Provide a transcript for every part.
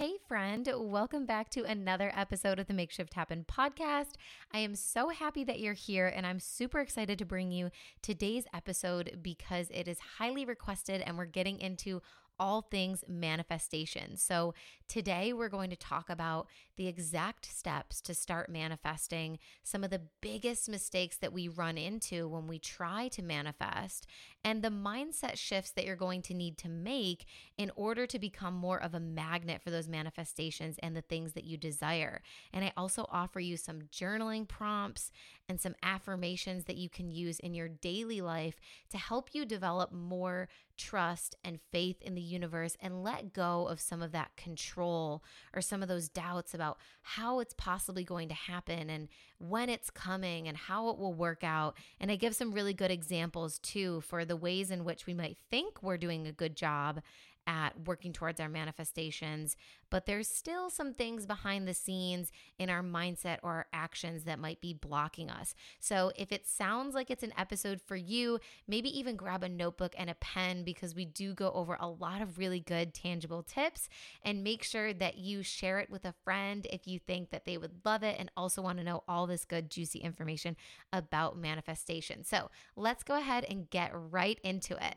Hey, friend, welcome back to another episode of the Makeshift Happen podcast. I am so happy that you're here, and I'm super excited to bring you today's episode because it is highly requested, and we're getting into all things manifestation. So, today we're going to talk about the exact steps to start manifesting some of the biggest mistakes that we run into when we try to manifest, and the mindset shifts that you're going to need to make in order to become more of a magnet for those manifestations and the things that you desire. And I also offer you some journaling prompts and some affirmations that you can use in your daily life to help you develop more trust and faith in the universe and let go of some of that control or some of those doubts about how it's possibly going to happen and when it's coming and how it will work out. And I give some really good examples too for the ways in which we might think we're doing a good job at working towards our manifestations, but there's still some things behind the scenes in our mindset or our actions that might be blocking us. So if it sounds like it's an episode for you, maybe even grab a notebook and a pen because we do go over a lot of really good tangible tips and make sure that you share it with a friend if you think that they would love it and also want to know all this good juicy information about manifestation. So, let's go ahead and get right into it.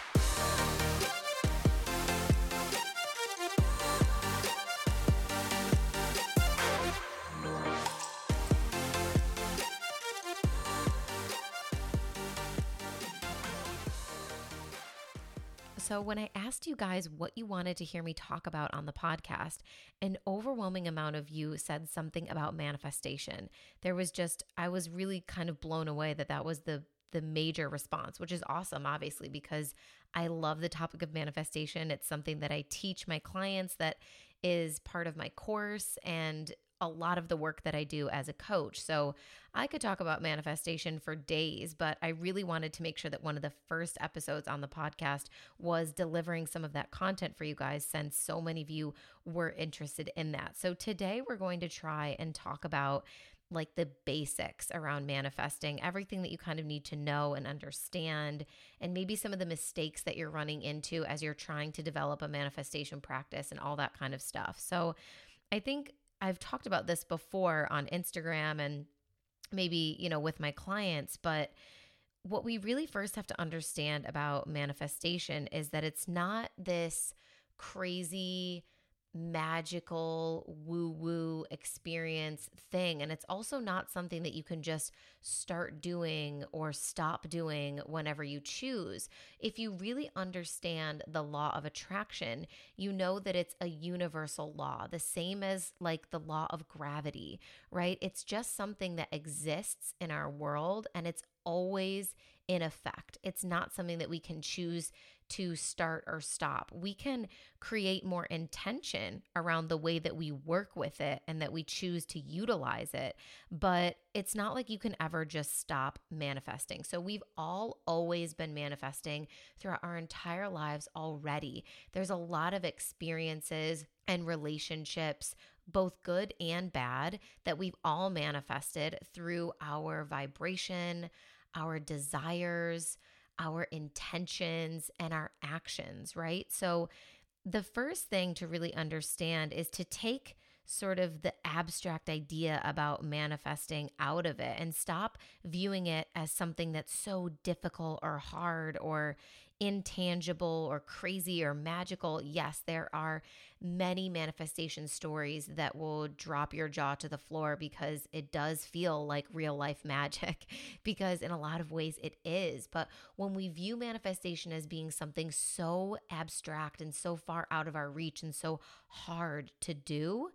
So, when I asked you guys what you wanted to hear me talk about on the podcast, an overwhelming amount of you said something about manifestation. There was just, I was really kind of blown away that that was the the major response, which is awesome, obviously, because I love the topic of manifestation. It's something that I teach my clients that is part of my course and a lot of the work that I do as a coach. So I could talk about manifestation for days, but I really wanted to make sure that one of the first episodes on the podcast was delivering some of that content for you guys since so many of you were interested in that. So today we're going to try and talk about like the basics around manifesting, everything that you kind of need to know and understand, and maybe some of the mistakes that you're running into as you're trying to develop a manifestation practice and all that kind of stuff. So, I think I've talked about this before on Instagram and maybe, you know, with my clients, but what we really first have to understand about manifestation is that it's not this crazy magical woo woo experience thing. And it's also not something that you can just start doing or stop doing whenever you choose. If you really understand the law of attraction, you know that it's a universal law, the same as like the law of gravity, right? It's just something that exists in our world and it's always in effect. It's not something that we can choose to start or stop. We can create more intention around the way that we work with it and that we choose to utilize it. But it's not like you can ever just stop manifesting. So we've all always been manifesting throughout our entire lives already. There's a lot of experiences and relationships both good and bad, that we've all manifested through our vibration, our desires, our intentions, and our actions, right? So, the first thing to really understand is to take sort of the abstract idea about manifesting out of it and stop viewing it as something that's so difficult or hard or intangible or crazy or magical. Yes, there are many manifestation stories that will drop your jaw to the floor because it does feel like real life magic, because in a lot of ways it is. But when we view manifestation as being something so abstract and so far out of our reach and so hard to do,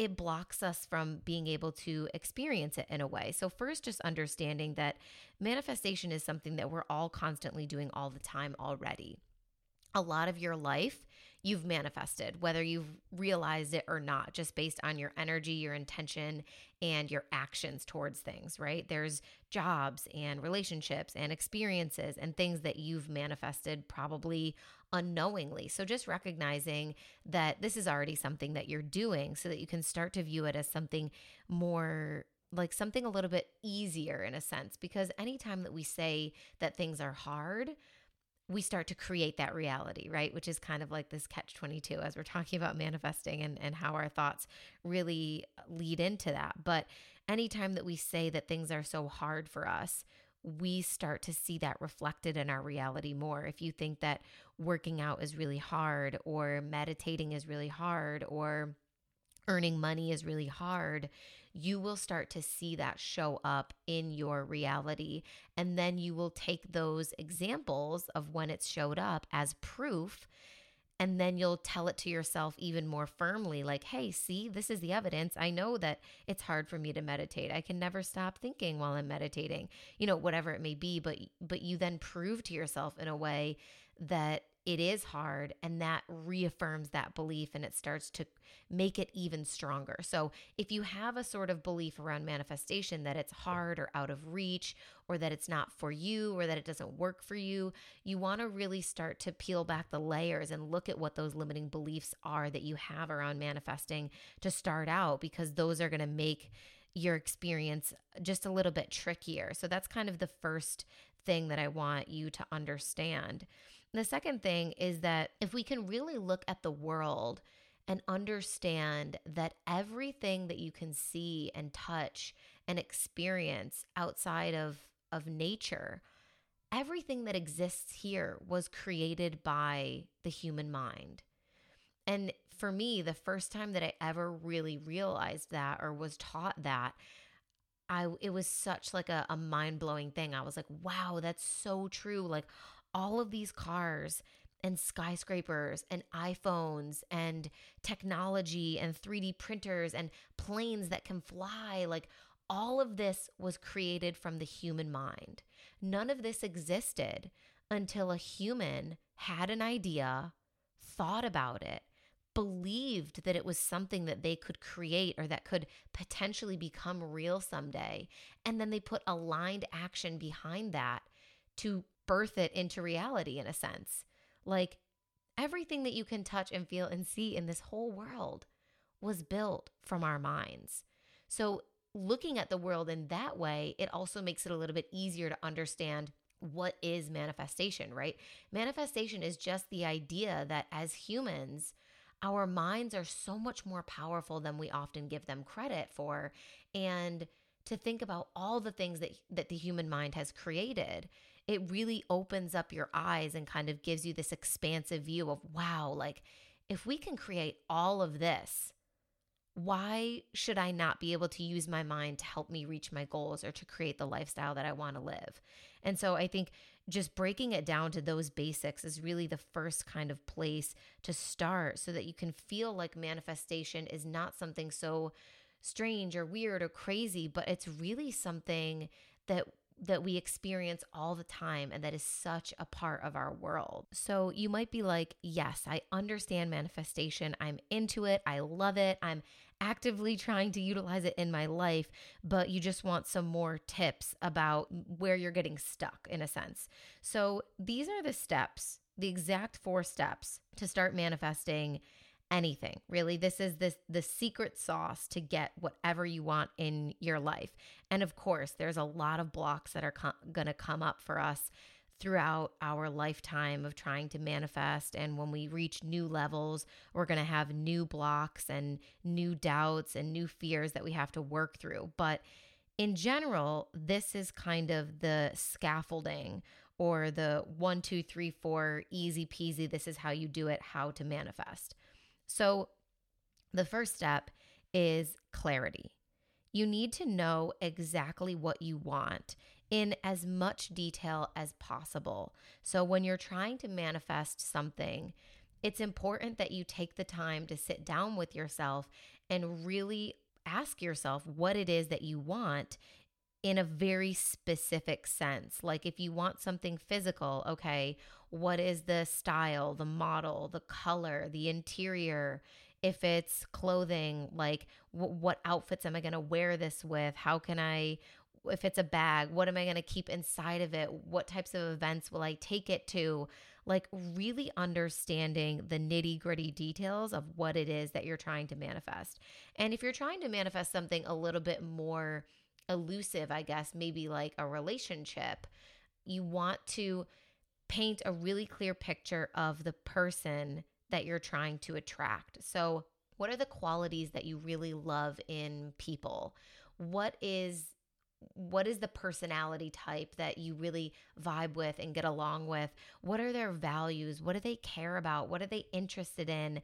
it blocks us from being able to experience it in a way. So, first, just understanding that manifestation is something that we're all constantly doing all the time already. A lot of your life, you've manifested, whether you've realized it or not, just based on your energy, your intention, and your actions towards things, right? There's jobs and relationships and experiences and things that you've manifested probably unknowingly. So just recognizing that this is already something that you're doing so that you can start to view it as something more like something a little bit easier in a sense because anytime that we say that things are hard, we start to create that reality, right? Which is kind of like this catch 22 as we're talking about manifesting and, and how our thoughts really lead into that. But anytime that we say that things are so hard for us, we start to see that reflected in our reality more. If you think that working out is really hard, or meditating is really hard, or earning money is really hard, you will start to see that show up in your reality. And then you will take those examples of when it showed up as proof. And then you'll tell it to yourself even more firmly like, hey, see, this is the evidence. I know that it's hard for me to meditate. I can never stop thinking while I'm meditating, you know, whatever it may be. But, but you then prove to yourself in a way that it is hard and that reaffirms that belief and it starts to make it even stronger. So, if you have a sort of belief around manifestation that it's hard or out of reach or that it's not for you or that it doesn't work for you, you want to really start to peel back the layers and look at what those limiting beliefs are that you have around manifesting to start out because those are going to make your experience just a little bit trickier. So, that's kind of the first thing that I want you to understand. The second thing is that if we can really look at the world and understand that everything that you can see and touch and experience outside of, of nature, everything that exists here was created by the human mind. And for me, the first time that I ever really realized that or was taught that, I it was such like a, a mind-blowing thing. I was like, wow, that's so true. Like all of these cars and skyscrapers and iPhones and technology and 3D printers and planes that can fly. Like all of this was created from the human mind. None of this existed until a human had an idea, thought about it, believed that it was something that they could create or that could potentially become real someday. And then they put aligned action behind that to birth it into reality in a sense. Like everything that you can touch and feel and see in this whole world was built from our minds. So, looking at the world in that way, it also makes it a little bit easier to understand what is manifestation, right? Manifestation is just the idea that as humans, our minds are so much more powerful than we often give them credit for. And to think about all the things that, that the human mind has created it really opens up your eyes and kind of gives you this expansive view of wow, like if we can create all of this, why should I not be able to use my mind to help me reach my goals or to create the lifestyle that I want to live? And so I think just breaking it down to those basics is really the first kind of place to start so that you can feel like manifestation is not something so strange or weird or crazy, but it's really something that that we experience all the time and that is such a part of our world. So you might be like, yes, I understand manifestation. I'm into it. I love it. I'm actively trying to utilize it in my life, but you just want some more tips about where you're getting stuck in a sense. So these are the steps, the exact four steps to start manifesting anything. Really, this is this the secret sauce to get whatever you want in your life. And of course, there's a lot of blocks that are com- going to come up for us throughout our lifetime of trying to manifest and when we reach new levels, we're going to have new blocks and new doubts and new fears that we have to work through. But in general, this is kind of the scaffolding or the one, two, three, four, easy peasy, this is how you do it, how to manifest. So, the first step is clarity. You need to know exactly what you want in as much detail as possible. So, when you're trying to manifest something, it's important that you take the time to sit down with yourself and really ask yourself what it is that you want in a very specific sense. Like if you want something physical, okay, what is the style, the model, the color, the interior? If it's clothing, like w- what outfits am I going to wear this with? How can I if it's a bag, what am I going to keep inside of it? What types of events will I take it to? Like, really understanding the nitty gritty details of what it is that you're trying to manifest. And if you're trying to manifest something a little bit more elusive, I guess, maybe like a relationship, you want to paint a really clear picture of the person that you're trying to attract. So, what are the qualities that you really love in people? What is what is the personality type that you really vibe with and get along with? What are their values? What do they care about? What are they interested in?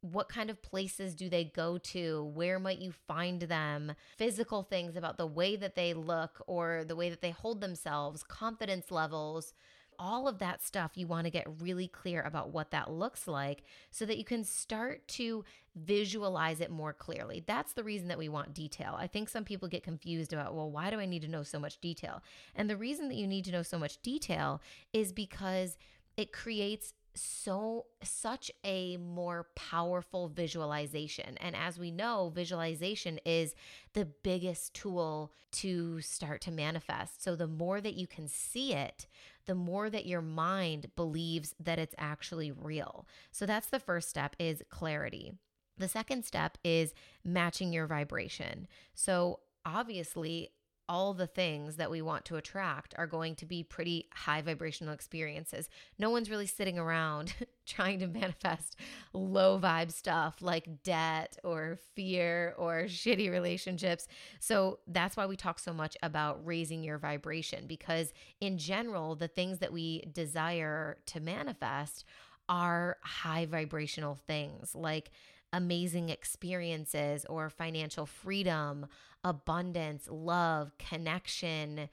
What kind of places do they go to? Where might you find them? Physical things about the way that they look or the way that they hold themselves, confidence levels, all of that stuff. You want to get really clear about what that looks like so that you can start to visualize it more clearly. That's the reason that we want detail. I think some people get confused about, well, why do I need to know so much detail? And the reason that you need to know so much detail is because it creates so such a more powerful visualization. And as we know visualization is the biggest tool to start to manifest. So the more that you can see it the more that your mind believes that it's actually real. So that's the first step is clarity. The second step is matching your vibration. So obviously all the things that we want to attract are going to be pretty high vibrational experiences. No one's really sitting around trying to manifest low vibe stuff like debt or fear or shitty relationships. So that's why we talk so much about raising your vibration because, in general, the things that we desire to manifest are high vibrational things like amazing experiences or financial freedom, abundance, love, connection.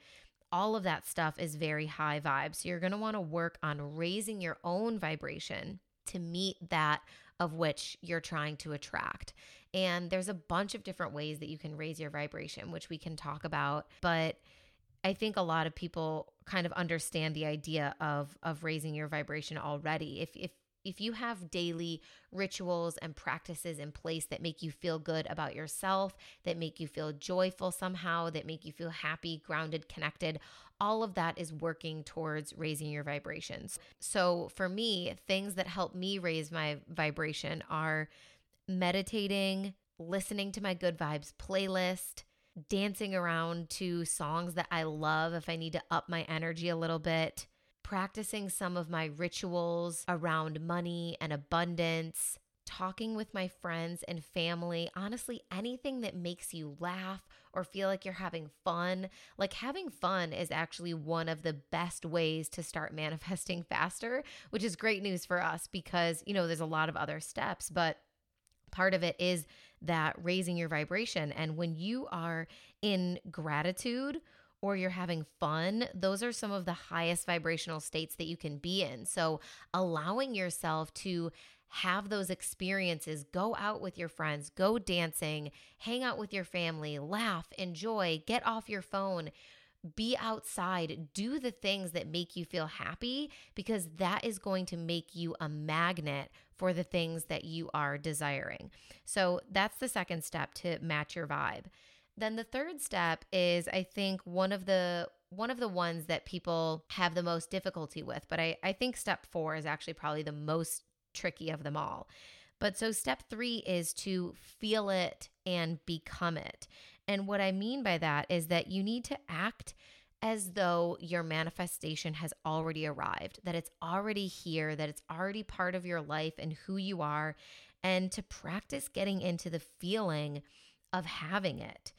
All of that stuff is very high vibe. So you're going to want to work on raising your own vibration to meet that of which you're trying to attract. And there's a bunch of different ways that you can raise your vibration, which we can talk about. But I think a lot of people kind of understand the idea of of raising your vibration already. If if if you have daily rituals and practices in place that make you feel good about yourself, that make you feel joyful somehow, that make you feel happy, grounded, connected, all of that is working towards raising your vibrations. So for me, things that help me raise my vibration are meditating, listening to my good vibes playlist, dancing around to songs that I love if I need to up my energy a little bit practicing some of my rituals around money and abundance, talking with my friends and family, honestly, anything that makes you laugh or feel like you're having fun. Like having fun is actually one of the best ways to start manifesting faster, which is great news for us because, you know, there's a lot of other steps, but part of it is that raising your vibration. And when you are in gratitude, or you're having fun, those are some of the highest vibrational states that you can be in. So, allowing yourself to have those experiences, go out with your friends, go dancing, hang out with your family, laugh, enjoy, get off your phone, be outside, do the things that make you feel happy because that is going to make you a magnet for the things that you are desiring. So, that's the second step to match your vibe. Then the third step is I think one of the one of the ones that people have the most difficulty with, but I, I think step four is actually probably the most tricky of them all. But so step three is to feel it and become it. And what I mean by that is that you need to act as though your manifestation has already arrived, that it's already here, that it's already part of your life and who you are, and to practice getting into the feeling of having it.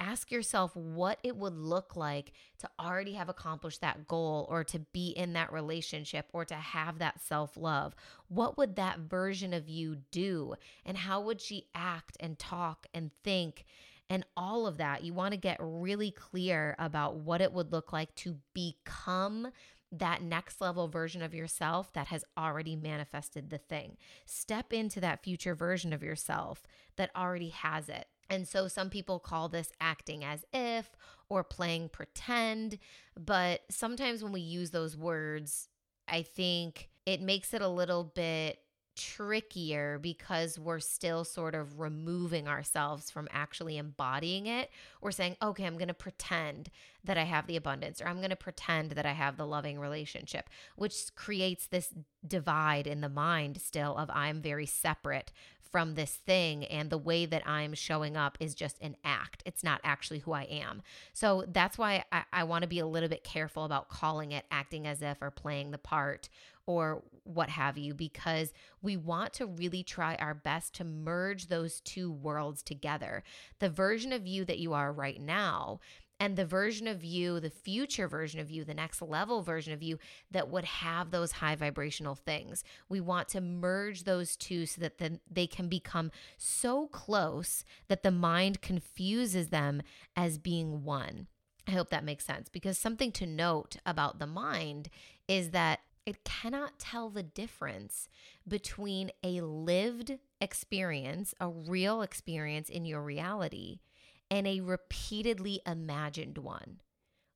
Ask yourself what it would look like to already have accomplished that goal or to be in that relationship or to have that self love. What would that version of you do? And how would she act and talk and think? and all of that. You want to get really clear about what it would look like to become that next level version of yourself that has already manifested the thing. Step into that future version of yourself that already has it. And so some people call this acting as if or playing pretend. But sometimes when we use those words, I think it makes it a little bit trickier because we're still sort of removing ourselves from actually embodying it. We're saying, okay, I'm going to pretend that I have the abundance, or I'm going to pretend that I have the loving relationship, which creates this divide in the mind still of I'm very separate from this thing and the way that I'm showing up is just an act. It's not actually who I am. So that's why I, I want to be a little bit careful about calling it acting as if or playing the part or what have you, because we want to really try our best to merge those two worlds together. The version of you that you are right now and the version of you, the future version of you, the next level version of you that would have those high vibrational things. We want to merge those two so that then they can become so close that the mind confuses them as being one. I hope that makes sense because something to note about the mind is that it cannot tell the difference between a lived experience, a real experience in your reality, and a repeatedly imagined one,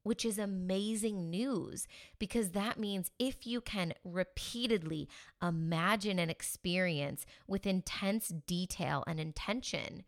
which is amazing news because that means if you can repeatedly imagine an experience with intense detail and intention,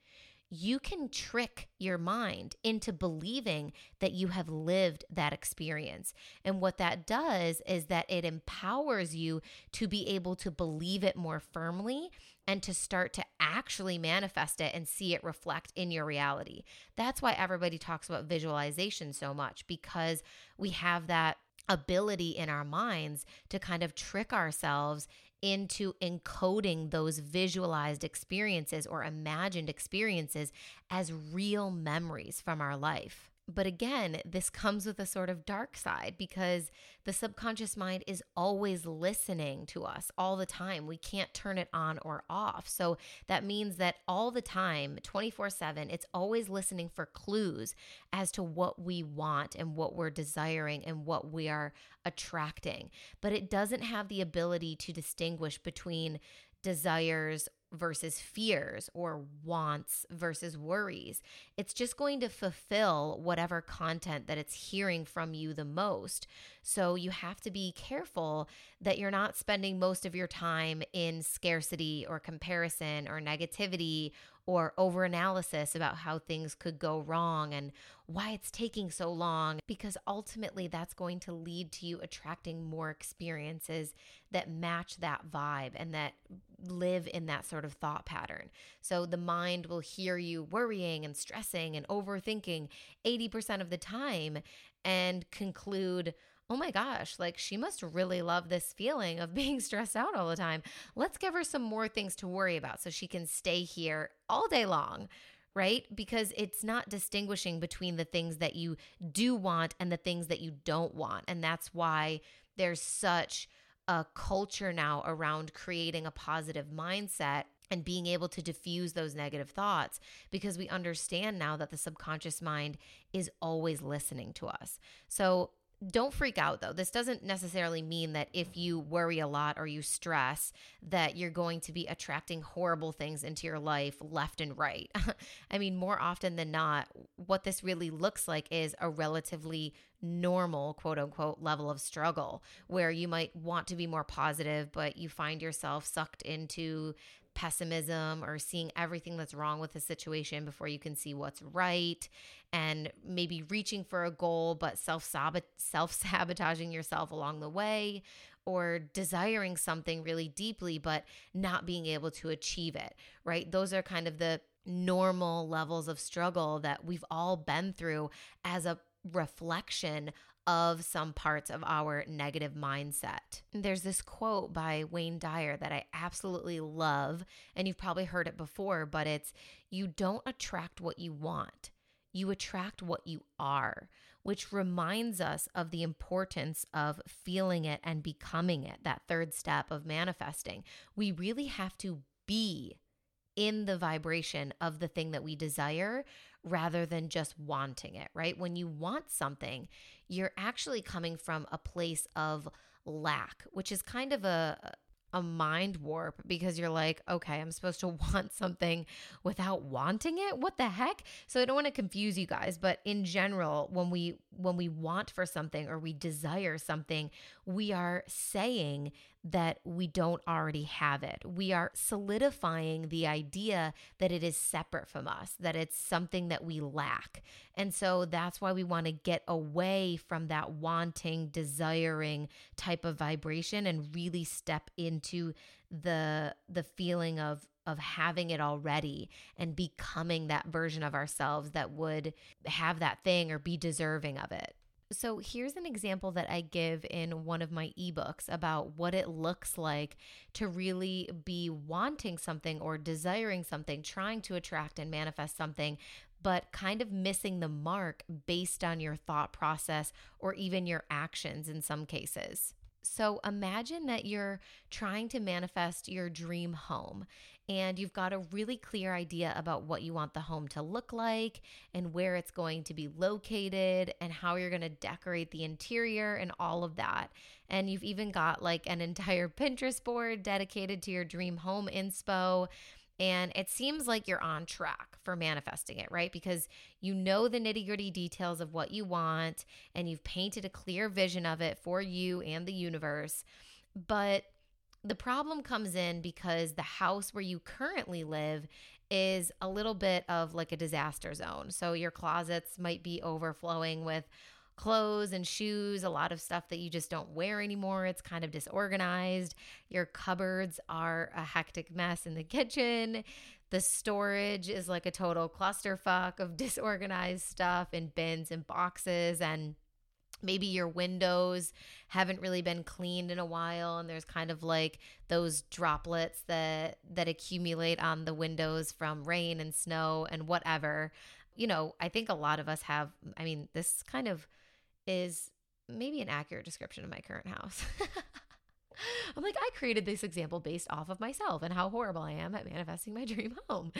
you can trick your mind into believing that you have lived that experience. And what that does is that it empowers you to be able to believe it more firmly and to start to actually manifest it and see it reflect in your reality. That's why everybody talks about visualization so much because we have that ability in our minds to kind of trick ourselves into encoding those visualized experiences or imagined experiences as real memories from our life. But again, this comes with a sort of dark side because the subconscious mind is always listening to us all the time. We can't turn it on or off. So that means that all the time, 24 7, it's always listening for clues as to what we want and what we're desiring and what we are attracting. But it doesn't have the ability to distinguish between desires versus fears or wants versus worries. It's just going to fulfill whatever content that it's hearing from you the most. So you have to be careful that you're not spending most of your time in scarcity or comparison or negativity or overanalysis about how things could go wrong and why it's taking so long, because ultimately that's going to lead to you attracting more experiences that match that vibe and that live in that sort of thought pattern. So the mind will hear you worrying and stressing and overthinking 80% of the time and conclude, oh my gosh, like she must really love this feeling of being stressed out all the time. Let's give her some more things to worry about so she can stay here all day long. Right? Because it's not distinguishing between the things that you do want and the things that you don't want. And that's why there's such a culture now around creating a positive mindset and being able to diffuse those negative thoughts because we understand now that the subconscious mind is always listening to us. So, don't freak out though. This doesn't necessarily mean that if you worry a lot or you stress that you're going to be attracting horrible things into your life left and right. I mean, more often than not, what this really looks like is a relatively normal, quote unquote, level of struggle where you might want to be more positive, but you find yourself sucked into pessimism or seeing everything that's wrong with the situation before you can see what's right and maybe reaching for a goal but self self sabotaging yourself along the way or desiring something really deeply but not being able to achieve it right? Those are kind of the normal levels of struggle that we've all been through as a reflection of some parts of our negative mindset. There's this quote by Wayne Dyer that I absolutely love, and you've probably heard it before, but it's you don't attract what you want, you attract what you are, which reminds us of the importance of feeling it and becoming it, that third step of manifesting. We really have to be in the vibration of the thing that we desire rather than just wanting it, right? When you want something, you're actually coming from a place of lack, which is kind of a a mind warp because you're like, okay, I'm supposed to want something without wanting it. What the heck? So I don't want to confuse you guys, but in general, when we when we want for something or we desire something, we are saying that we don't already have it. We are solidifying the idea that it is separate from us, that it's something that we lack. And so that's why we want to get away from that wanting, desiring type of vibration and really step into the the feeling of of having it already and becoming that version of ourselves that would have that thing or be deserving of it. So, here's an example that I give in one of my ebooks about what it looks like to really be wanting something or desiring something, trying to attract and manifest something, but kind of missing the mark based on your thought process or even your actions in some cases. So imagine that you're trying to manifest your dream home and you've got a really clear idea about what you want the home to look like and where it's going to be located and how you're going to decorate the interior and all of that. And you've even got like an entire Pinterest board dedicated to your dream home inspo. And it seems like you're on track for manifesting it, right? Because you know the nitty gritty details of what you want and you've painted a clear vision of it for you and the universe. But the problem comes in because the house where you currently live is a little bit of like a disaster zone. So your closets might be overflowing with clothes and shoes, a lot of stuff that you just don't wear anymore. It's kind of disorganized. Your cupboards are a hectic mess in the kitchen. The storage is like a total clusterfuck of disorganized stuff in bins and boxes and maybe your windows haven't really been cleaned in a while and there's kind of like those droplets that that accumulate on the windows from rain and snow and whatever you know i think a lot of us have i mean this kind of is maybe an accurate description of my current house. I'm like, I created this example based off of myself and how horrible I am at manifesting my dream home.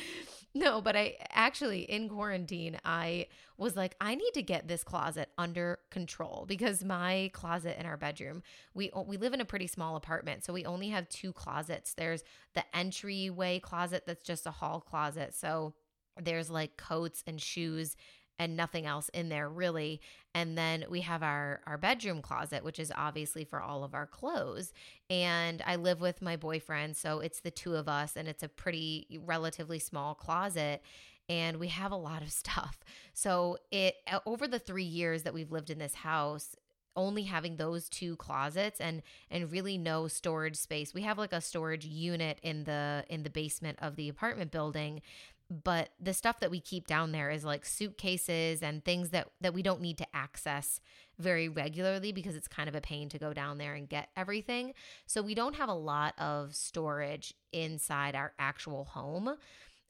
No, but I actually, in quarantine, I was like, I need to get this closet under control because my closet in our bedroom, we, we live in a pretty small apartment. So we only have two closets. There's the entryway closet that's just a hall closet. So there's like coats and shoes and nothing else in there really. And then we have our our bedroom closet which is obviously for all of our clothes. And i live with my boyfriend so it's the two of us and it's a pretty relatively small closet and we have a lot of stuff. So it over the 3 years that we've lived in this house only having those two closets and and really no storage space. We have like a storage unit in the in the basement of the apartment building but the stuff that we keep down there is like suitcases and things that that we don't need to access very regularly because it's kind of a pain to go down there and get everything. So we don't have a lot of storage inside our actual home.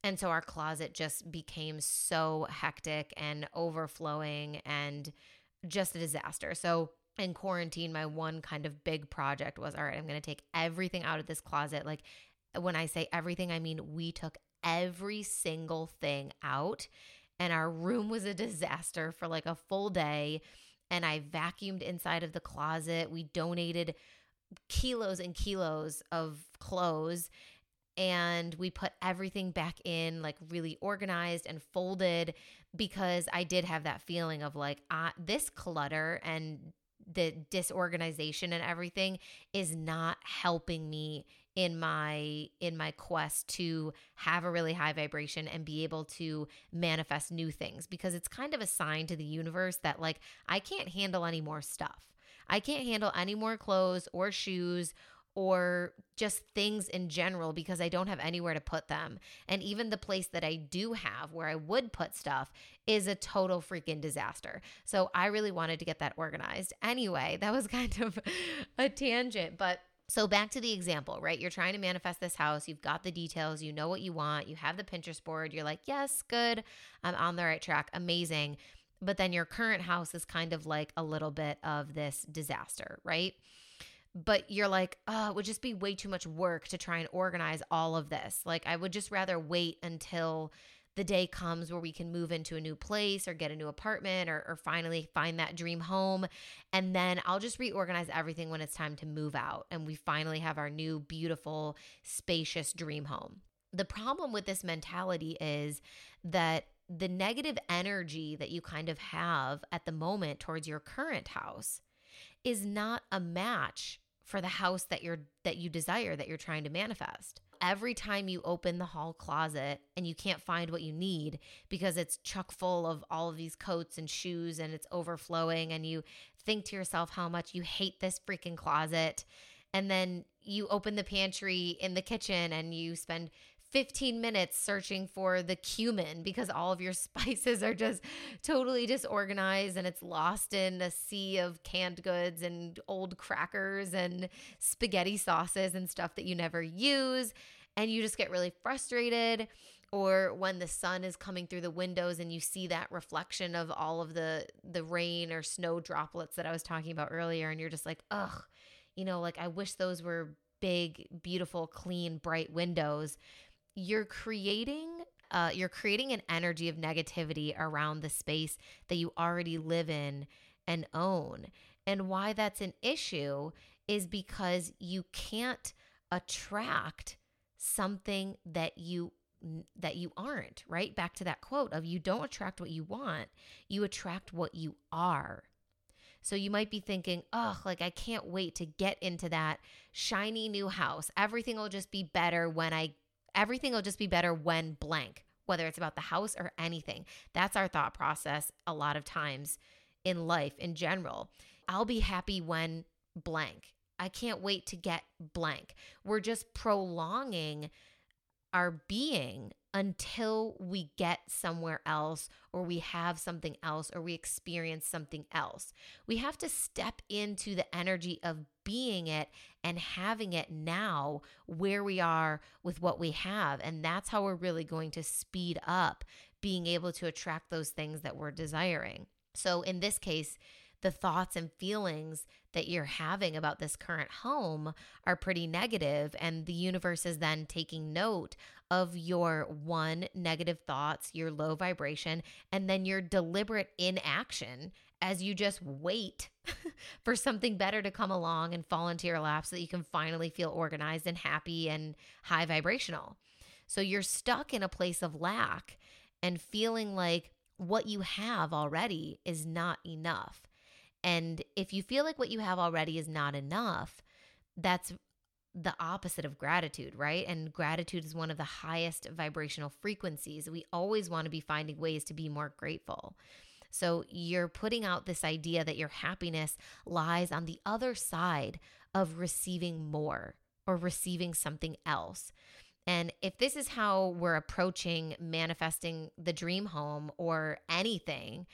And so our closet just became so hectic and overflowing and just a disaster. So in quarantine, my one kind of big project was all right, I'm going to take everything out of this closet. Like when I say everything, I mean we took every single thing out. And our room was a disaster for like a full day. And I vacuumed inside of the closet. We donated kilos and kilos of clothes and we put everything back in like really organized and folded because I did have that feeling of like uh, this clutter and the disorganization and everything is not helping me in my in my quest to have a really high vibration and be able to manifest new things because it's kind of a sign to the universe that like I can't handle any more stuff. I can't handle any more clothes or shoes or just things in general because I don't have anywhere to put them. And even the place that I do have where I would put stuff is a total freaking disaster. So I really wanted to get that organized. Anyway, that was kind of a tangent, but so, back to the example, right? You're trying to manifest this house. You've got the details. You know what you want. You have the Pinterest board. You're like, yes, good. I'm on the right track. Amazing. But then your current house is kind of like a little bit of this disaster, right? But you're like, oh, it would just be way too much work to try and organize all of this. Like, I would just rather wait until the day comes where we can move into a new place or get a new apartment or, or finally find that dream home. And then I'll just reorganize everything when it's time to move out. And we finally have our new, beautiful, spacious dream home. The problem with this mentality is that the negative energy that you kind of have at the moment towards your current house is not a match for the house that you're that you desire that you're trying to manifest. Every time you open the hall closet and you can't find what you need because it's chock full of all of these coats and shoes and it's overflowing and you think to yourself how much you hate this freaking closet and then you open the pantry in the kitchen and you spend 15 minutes searching for the cumin because all of your spices are just totally disorganized and it's lost in a sea of canned goods and old crackers and spaghetti sauces and stuff that you never use. And you just get really frustrated. Or when the sun is coming through the windows and you see that reflection of all of the the rain or snow droplets that I was talking about earlier, and you're just like, ugh, you know, like I wish those were big, beautiful, clean, bright windows you're creating uh, you're creating an energy of negativity around the space that you already live in and own. And why that's an issue is because you can't attract something that you that you aren't, right? Back to that quote of you don't attract what you want, you attract what you are. So you might be thinking, oh, like I can't wait to get into that shiny new house. Everything will just be better when I everything will just be better when blank, whether it's about the house or anything. That's our thought process a lot of times in life in general. I'll be happy when blank. I can't wait to get blank. We're just prolonging our being until we get somewhere else or we have something else or we experience something else. We have to step into the energy of being it and having it now where we are with what we have. And that's how we're really going to speed up being able to attract those things that we're desiring. So in this case, the thoughts and feelings that you're having about this current home are pretty negative and the universe is then taking note of your one negative thoughts, your low vibration, and then your deliberate inaction as you just wait for something better to come along and fall into your lap so that you can finally feel organized and happy and high vibrational. So you're stuck in a place of lack and feeling like what you have already is not enough. And if you feel like what you have already is not enough, that's the opposite of gratitude, right? And gratitude is one of the highest vibrational frequencies. We always want to be finding ways to be more grateful. So you're putting out this idea that your happiness lies on the other side of receiving more or receiving something else. And if this is how we're approaching manifesting the dream home or anything,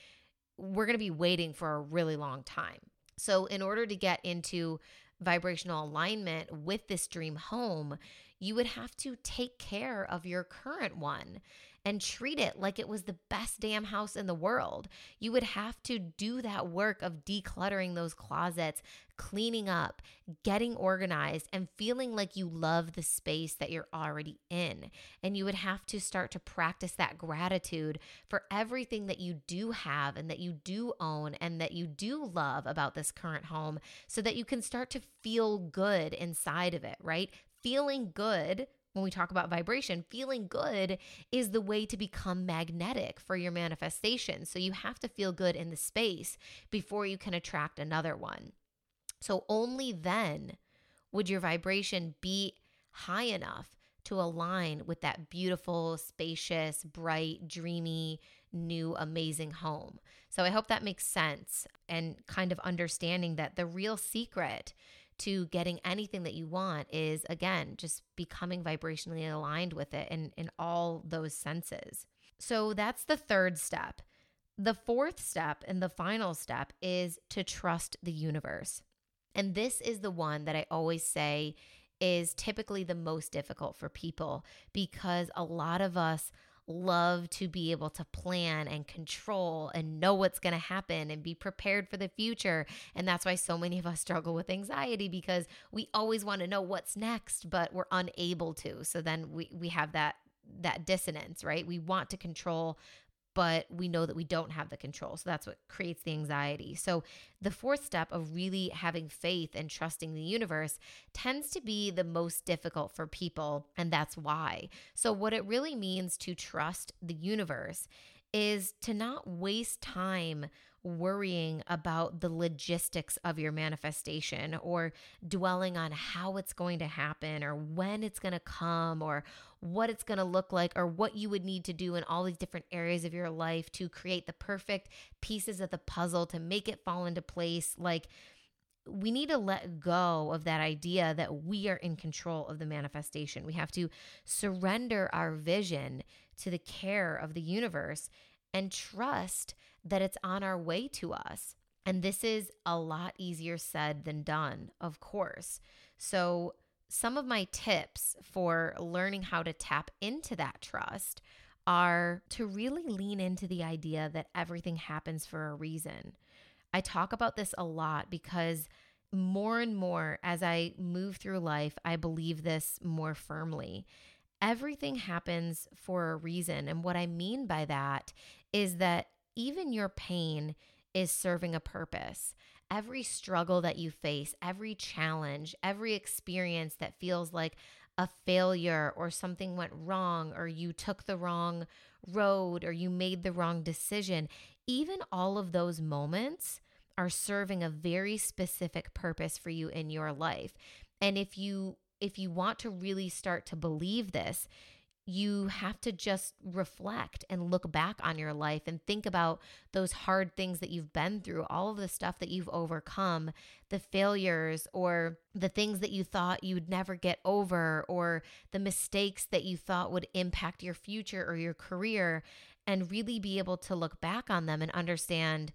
we're going to be waiting for a really long time. So, in order to get into vibrational alignment with this dream home, you would have to take care of your current one and treat it like it was the best damn house in the world. You would have to do that work of decluttering those closets, cleaning up, getting organized, and feeling like you love the space that you're already in. And you would have to start to practice that gratitude for everything that you do have and that you do own and that you do love about this current home so that you can start to feel good inside of it, right? Feeling good when we talk about vibration, feeling good is the way to become magnetic for your manifestation. So you have to feel good in the space before you can attract another one. So only then would your vibration be high enough to align with that beautiful, spacious, bright, dreamy, new, amazing home. So I hope that makes sense and kind of understanding that the real secret to getting anything that you want is again just becoming vibrationally aligned with it in, in all those senses. So that's the third step. The fourth step and the final step is to trust the universe. And this is the one that I always say is typically the most difficult for people because a lot of us love to be able to plan and control and know what's going to happen and be prepared for the future. And that's why so many of us struggle with anxiety because we always want to know what's next, but we're unable to. So then we, we have that that dissonance, right? We want to control but we know that we don't have the control. So that's what creates the anxiety. So the fourth step of really having faith and trusting the universe tends to be the most difficult for people, and that's why. So, what it really means to trust the universe is to not waste time worrying about the logistics of your manifestation or dwelling on how it's going to happen or when it's going to come or what it's going to look like or what you would need to do in all these different areas of your life to create the perfect pieces of the puzzle to make it fall into place. Like, we need to let go of that idea that we are in control of the manifestation. We have to surrender our vision to the care of the universe and trust that it's on our way to us. And this is a lot easier said than done, of course. So, some of my tips for learning how to tap into that trust are to really lean into the idea that everything happens for a reason. I talk about this a lot because more and more as I move through life, I believe this more firmly. Everything happens for a reason. And what I mean by that is that even your pain is serving a purpose. Every struggle that you face, every challenge, every experience that feels like a failure or something went wrong or you took the wrong road or you made the wrong decision, even all of those moments are serving a very specific purpose for you in your life. And if you if you want to really start to believe this, you have to just reflect and look back on your life and think about those hard things that you've been through, all of the stuff that you've overcome, the failures or the things that you thought you would never get over, or the mistakes that you thought would impact your future or your career, and really be able to look back on them and understand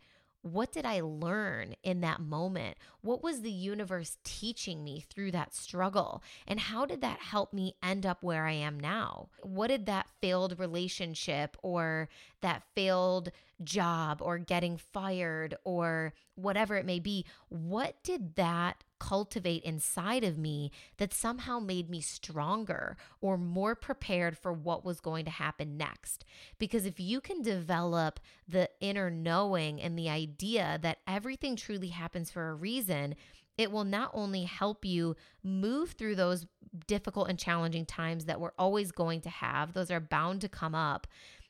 what did I learn in that moment? What was the universe teaching me through that struggle? And how did that help me end up where I am now? What did that failed relationship or that failed job or getting fired or whatever it may be, what did that cultivate inside of me that somehow made me stronger or more prepared for what was going to happen next. Because if you can develop the inner knowing and the idea that everything truly happens for a reason, it will not only help you move through those difficult and challenging times that we're always going to have, those are bound to come up,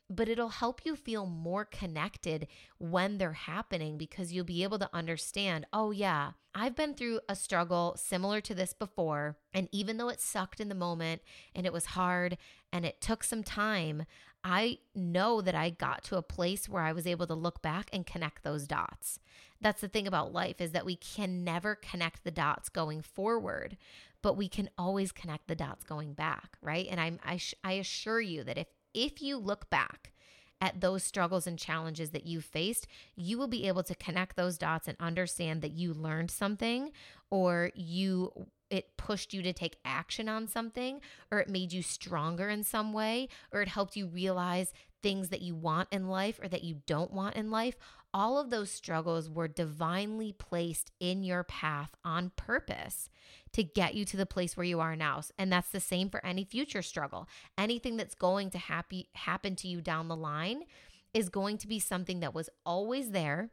but it'll help you feel more connected when they're happening because you'll be able to understand, oh, yeah, I've been through a struggle similar to this before. And even though it sucked in the moment and it was hard and it took some time, I know that I got to a place where I was able to look back and connect those dots. That's the thing about life is that we can never connect the dots going forward, but we can always connect the dots going back, right? And I'm I, sh- I assure you that if if you look back at those struggles and challenges that you faced, you will be able to connect those dots and understand that you learned something or you it pushed you to take action on something or it made you stronger in some way or it helped you realize things that you want in life or that you don't want in life all of those struggles were divinely placed in your path on purpose to get you to the place where you are now. And that's the same for any future struggle. Anything that's going to happy, happen to you down the line is going to be something that was always there.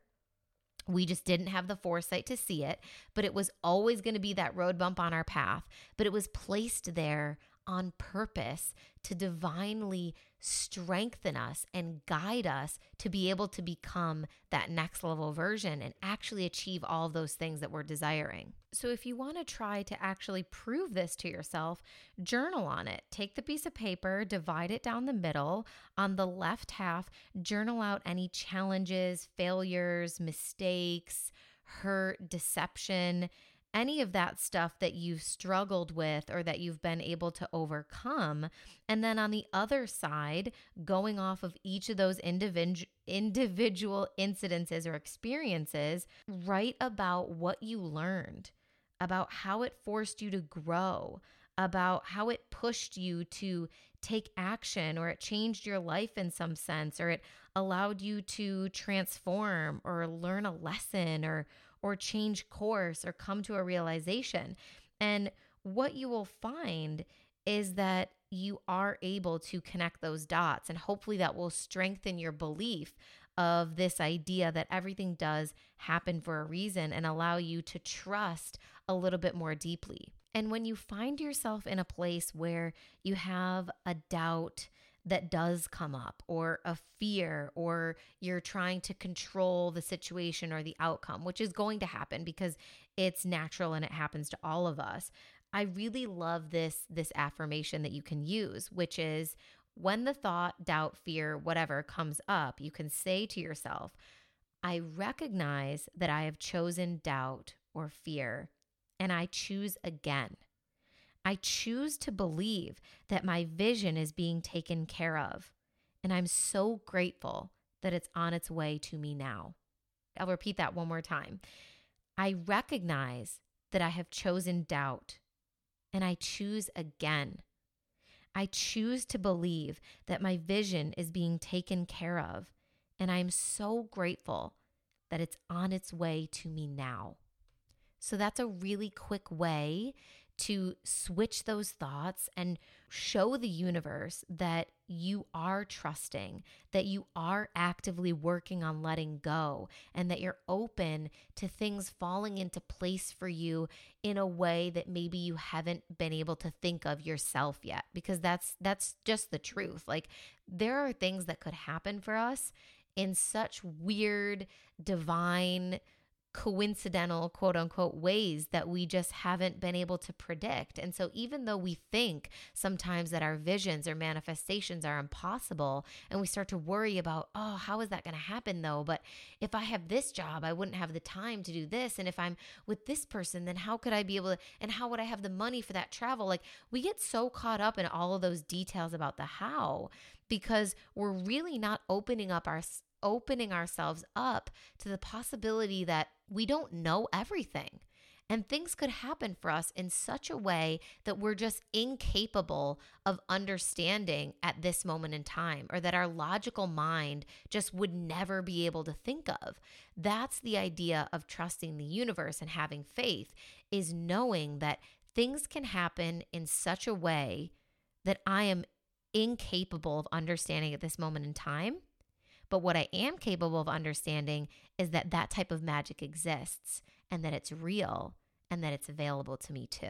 We just didn't have the foresight to see it, but it was always going to be that road bump on our path. But it was placed there on purpose to divinely strengthen us and guide us to be able to become that next level version and actually achieve all those things that we're desiring. So, if you want to try to actually prove this to yourself, journal on it. Take the piece of paper, divide it down the middle. On the left half, journal out any challenges, failures, mistakes, hurt, deception any of that stuff that you've struggled with or that you've been able to overcome. And then on the other side, going off of each of those individual individual incidences or experiences, write about what you learned, about how it forced you to grow, about how it pushed you to take action or it changed your life in some sense or it allowed you to transform or learn a lesson or or change course or come to a realization. And what you will find is that you are able to connect those dots. And hopefully that will strengthen your belief of this idea that everything does happen for a reason and allow you to trust a little bit more deeply. And when you find yourself in a place where you have a doubt, that does come up, or a fear, or you're trying to control the situation or the outcome, which is going to happen because it's natural and it happens to all of us. I really love this this affirmation that you can use, which is when the thought, doubt, fear, whatever comes up, you can say to yourself, I recognize that I have chosen doubt or fear, and I choose again. I choose to believe that my vision is being taken care of. And I'm so grateful that it's on its way to me now. I'll repeat that one more time. I recognize that I have chosen doubt and I choose again. I choose to believe that my vision is being taken care of. And I'm so grateful that it's on its way to me now. So that's a really quick way to switch those thoughts and show the universe that you are trusting, that you are actively working on letting go, and that you're open to things falling into place for you in a way that maybe you haven't been able to think of yourself yet because that's that's just the truth. Like there are things that could happen for us in such weird divine coincidental quote unquote ways that we just haven't been able to predict. And so, even though we think sometimes that our visions or manifestations are impossible, and we start to worry about, oh, how is that going to happen though? But if I have this job, I wouldn't have the time to do this. And if I'm with this person, then how could I be able to, and how would I have the money for that travel? Like, we get so caught up in all of those details about the how because we're really not opening up our opening ourselves up to the possibility that we don't know everything. And things could happen for us in such a way that we're just incapable of understanding at this moment in time, or that our logical mind just would never be able to think of. That's the idea of trusting the universe and having faith, is knowing that things can happen in such a way that I am incapable of understanding at this moment in time but what I am capable of understanding is that that type of magic exists and that it's real and that it's available to me too.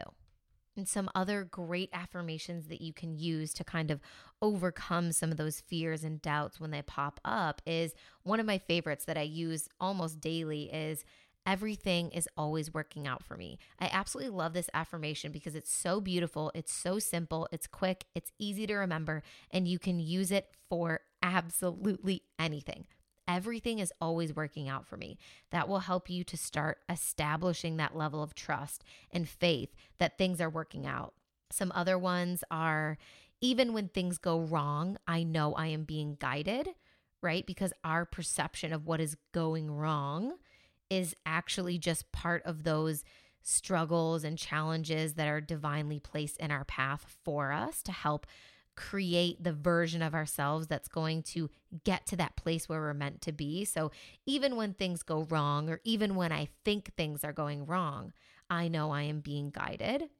And some other great affirmations that you can use to kind of overcome some of those fears and doubts when they pop up is one of my favorites that I use almost daily is everything is always working out for me. I absolutely love this affirmation because it's so beautiful, it's so simple, it's quick, it's easy to remember, and you can use it for absolutely anything. Everything is always working out for me. That will help you to start establishing that level of trust and faith that things are working out. Some other ones are even when things go wrong, I know I am being guided, right? Because our perception of what is going wrong is actually just part of those struggles and challenges that are divinely placed in our path for us to help create the version of ourselves that's going to get to that place where we're meant to be. So even when things go wrong, or even when I think things are going wrong, I know I am being guided.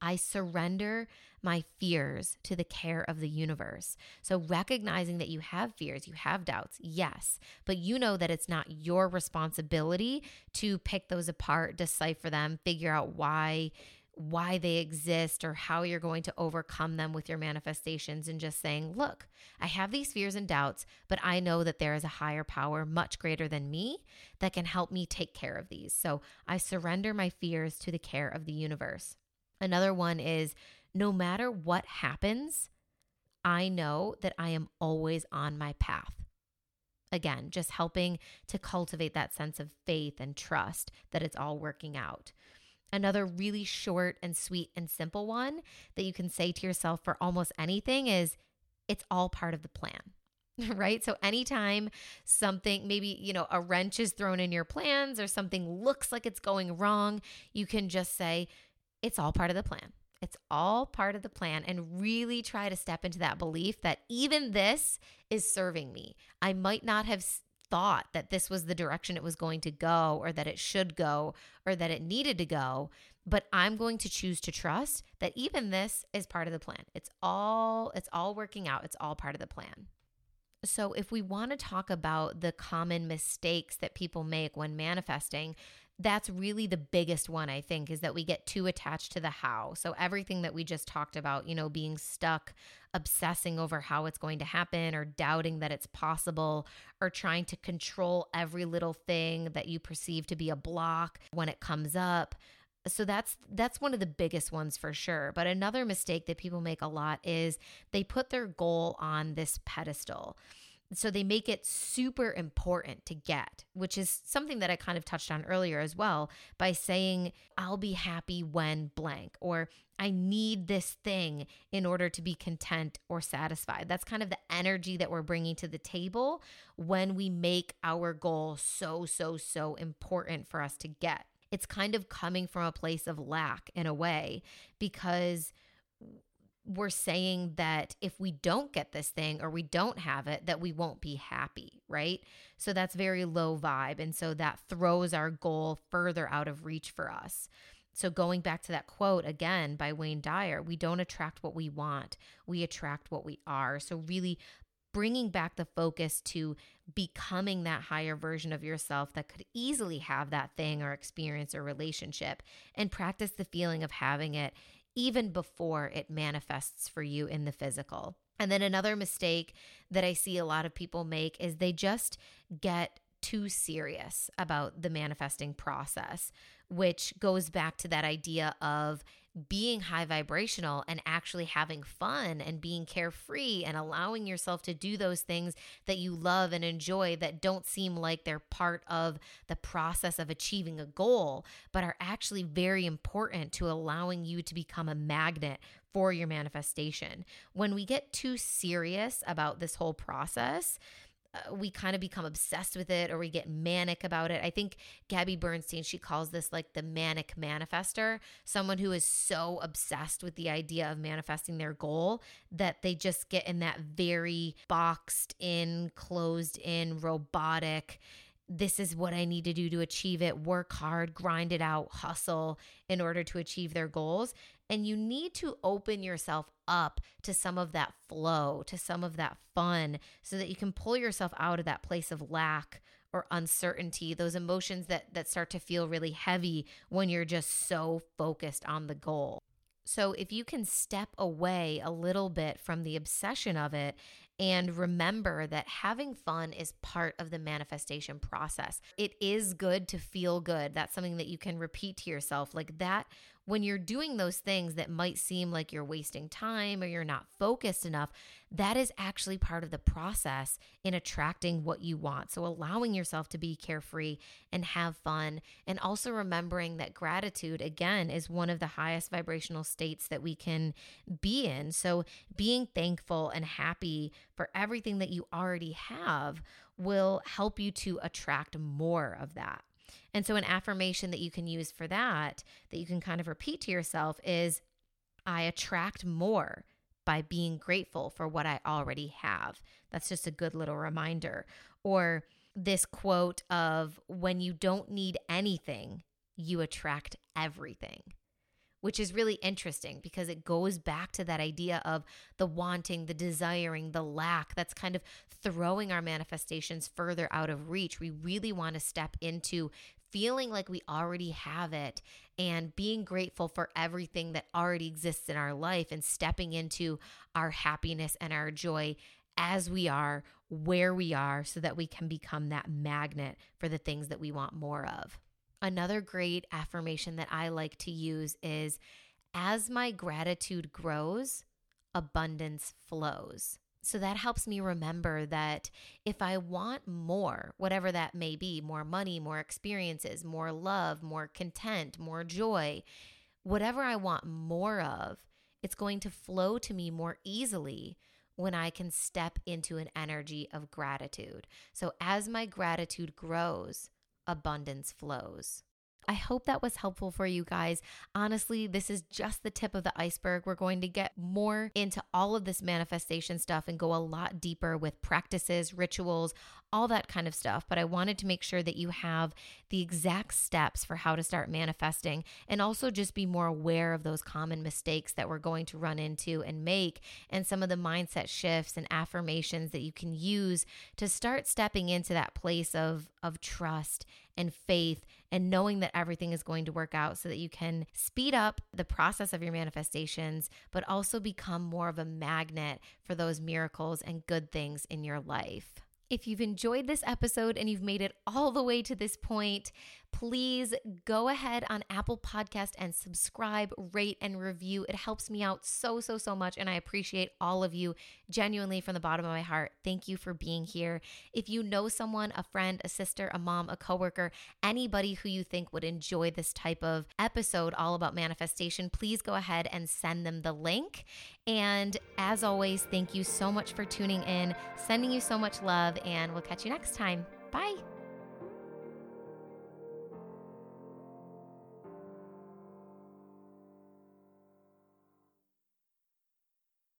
I surrender my fears to the care of the universe. So, recognizing that you have fears, you have doubts, yes, but you know that it's not your responsibility to pick those apart, decipher them, figure out why why they exist or how you're going to overcome them with your manifestations and just saying, look, I have these fears and doubts, but I know that there is a higher power much greater than me that can help me take care of these. So I surrender my fears to the care of the universe. Another one is no matter what happens, I know that I am always on my path. Again, just helping to cultivate that sense of faith and trust that it's all working out. Another really short and sweet and simple one that you can say to yourself for almost anything is it's all part of the plan. Right. So, anytime something, maybe, you know, a wrench is thrown in your plans or something looks like it's going wrong, you can just say, it's all part of the plan. It's all part of the plan and really try to step into that belief that even this is serving me. I might not have thought that this was the direction it was going to go or that it should go or that it needed to go. But I'm going to choose to trust that even this is part of the plan. It's all it's all working out. It's all part of the plan. So, if we want to talk about the common mistakes that people make when manifesting, that's really the biggest one, I think, is that we get too attached to the how. So, everything that we just talked about, you know, being stuck, obsessing over how it's going to happen, or doubting that it's possible, or trying to control every little thing that you perceive to be a block when it comes up. So that's that's one of the biggest ones for sure. But another mistake that people make a lot is they put their goal on this pedestal. So they make it super important to get, which is something that I kind of touched on earlier as well by saying, I'll be happy when blank, or I need this thing in order to be content or satisfied. That's kind of the energy that we're bringing to the table when we make our goal so, so, so important for us to get. It's kind of coming from a place of lack in a way because we're saying that if we don't get this thing or we don't have it, that we won't be happy, right? So that's very low vibe. And so that throws our goal further out of reach for us. So, going back to that quote again by Wayne Dyer, we don't attract what we want, we attract what we are. So, really bringing back the focus to becoming that higher version of yourself that could easily have that thing or experience or relationship and practice the feeling of having it even before it manifests for you in the physical. And then another mistake that I see a lot of people make is they just get too serious about the manifesting process, which goes back to that idea of being high vibrational and actually having fun and being carefree and allowing yourself to do those things that you love and enjoy that don't seem like they're part of the process of achieving a goal, but are actually very important to allowing you to become a magnet for your manifestation. When we get too serious about this whole process, uh, we kind of become obsessed with it or we get manic about it. I think Gabby Bernstein, she calls this like the manic manifester, someone who is so obsessed with the idea of manifesting their goal that they just get in that very boxed in, closed in, robotic this is what I need to do to achieve it, work hard, grind it out, hustle in order to achieve their goals. And you need to open yourself up to some of that flow, to some of that fun, so that you can pull yourself out of that place of lack or uncertainty, those emotions that, that start to feel really heavy when you're just so focused on the goal. So, if you can step away a little bit from the obsession of it and remember that having fun is part of the manifestation process. It is good to feel good. That's something that you can repeat to yourself. Like that when you're doing those things that might seem like you're wasting time or you're not focused enough, that is actually part of the process in attracting what you want. So, allowing yourself to be carefree and have fun, and also remembering that gratitude, again, is one of the highest vibrational states that we can be in. So, being thankful and happy for everything that you already have will help you to attract more of that. And so, an affirmation that you can use for that, that you can kind of repeat to yourself is I attract more by being grateful for what I already have. That's just a good little reminder. Or this quote of when you don't need anything, you attract everything which is really interesting because it goes back to that idea of the wanting, the desiring, the lack that's kind of throwing our manifestations further out of reach. We really want to step into feeling like we already have it and being grateful for everything that already exists in our life and stepping into our happiness and our joy as we are, where we are, so that we can become that magnet for the things that we want more of. Another great affirmation that I like to use is as my gratitude grows, abundance flows. So that helps me remember that if I want more, whatever that may be more money, more experiences, more love, more content, more joy whatever I want more of, it's going to flow to me more easily when I can step into an energy of gratitude. So as my gratitude grows, abundance flows. I hope that was helpful for you guys. Honestly, this is just the tip of the iceberg. We're going to get more into all of this manifestation stuff and go a lot deeper with practices, rituals, all that kind of stuff. But I wanted to make sure that you have the exact steps for how to start manifesting and also just be more aware of those common mistakes that we're going to run into and make and some of the mindset shifts and affirmations that you can use to start stepping into that place of of trust and faith and knowing that everything is going to work out so that you can speed up the process of your manifestations, but also become more of a magnet for those miracles and good things in your life. If you've enjoyed this episode and you've made it all the way to this point, please go ahead on Apple Podcast and subscribe, rate, and review. It helps me out so, so, so much. And I appreciate all of you genuinely from the bottom of my heart. Thank you for being here. If you know someone, a friend, a sister, a mom, a coworker, anybody who you think would enjoy this type of episode all about manifestation, please go ahead and send them the link. And as always, thank you so much for tuning in, sending you so much love, and we'll catch you next time. Bye.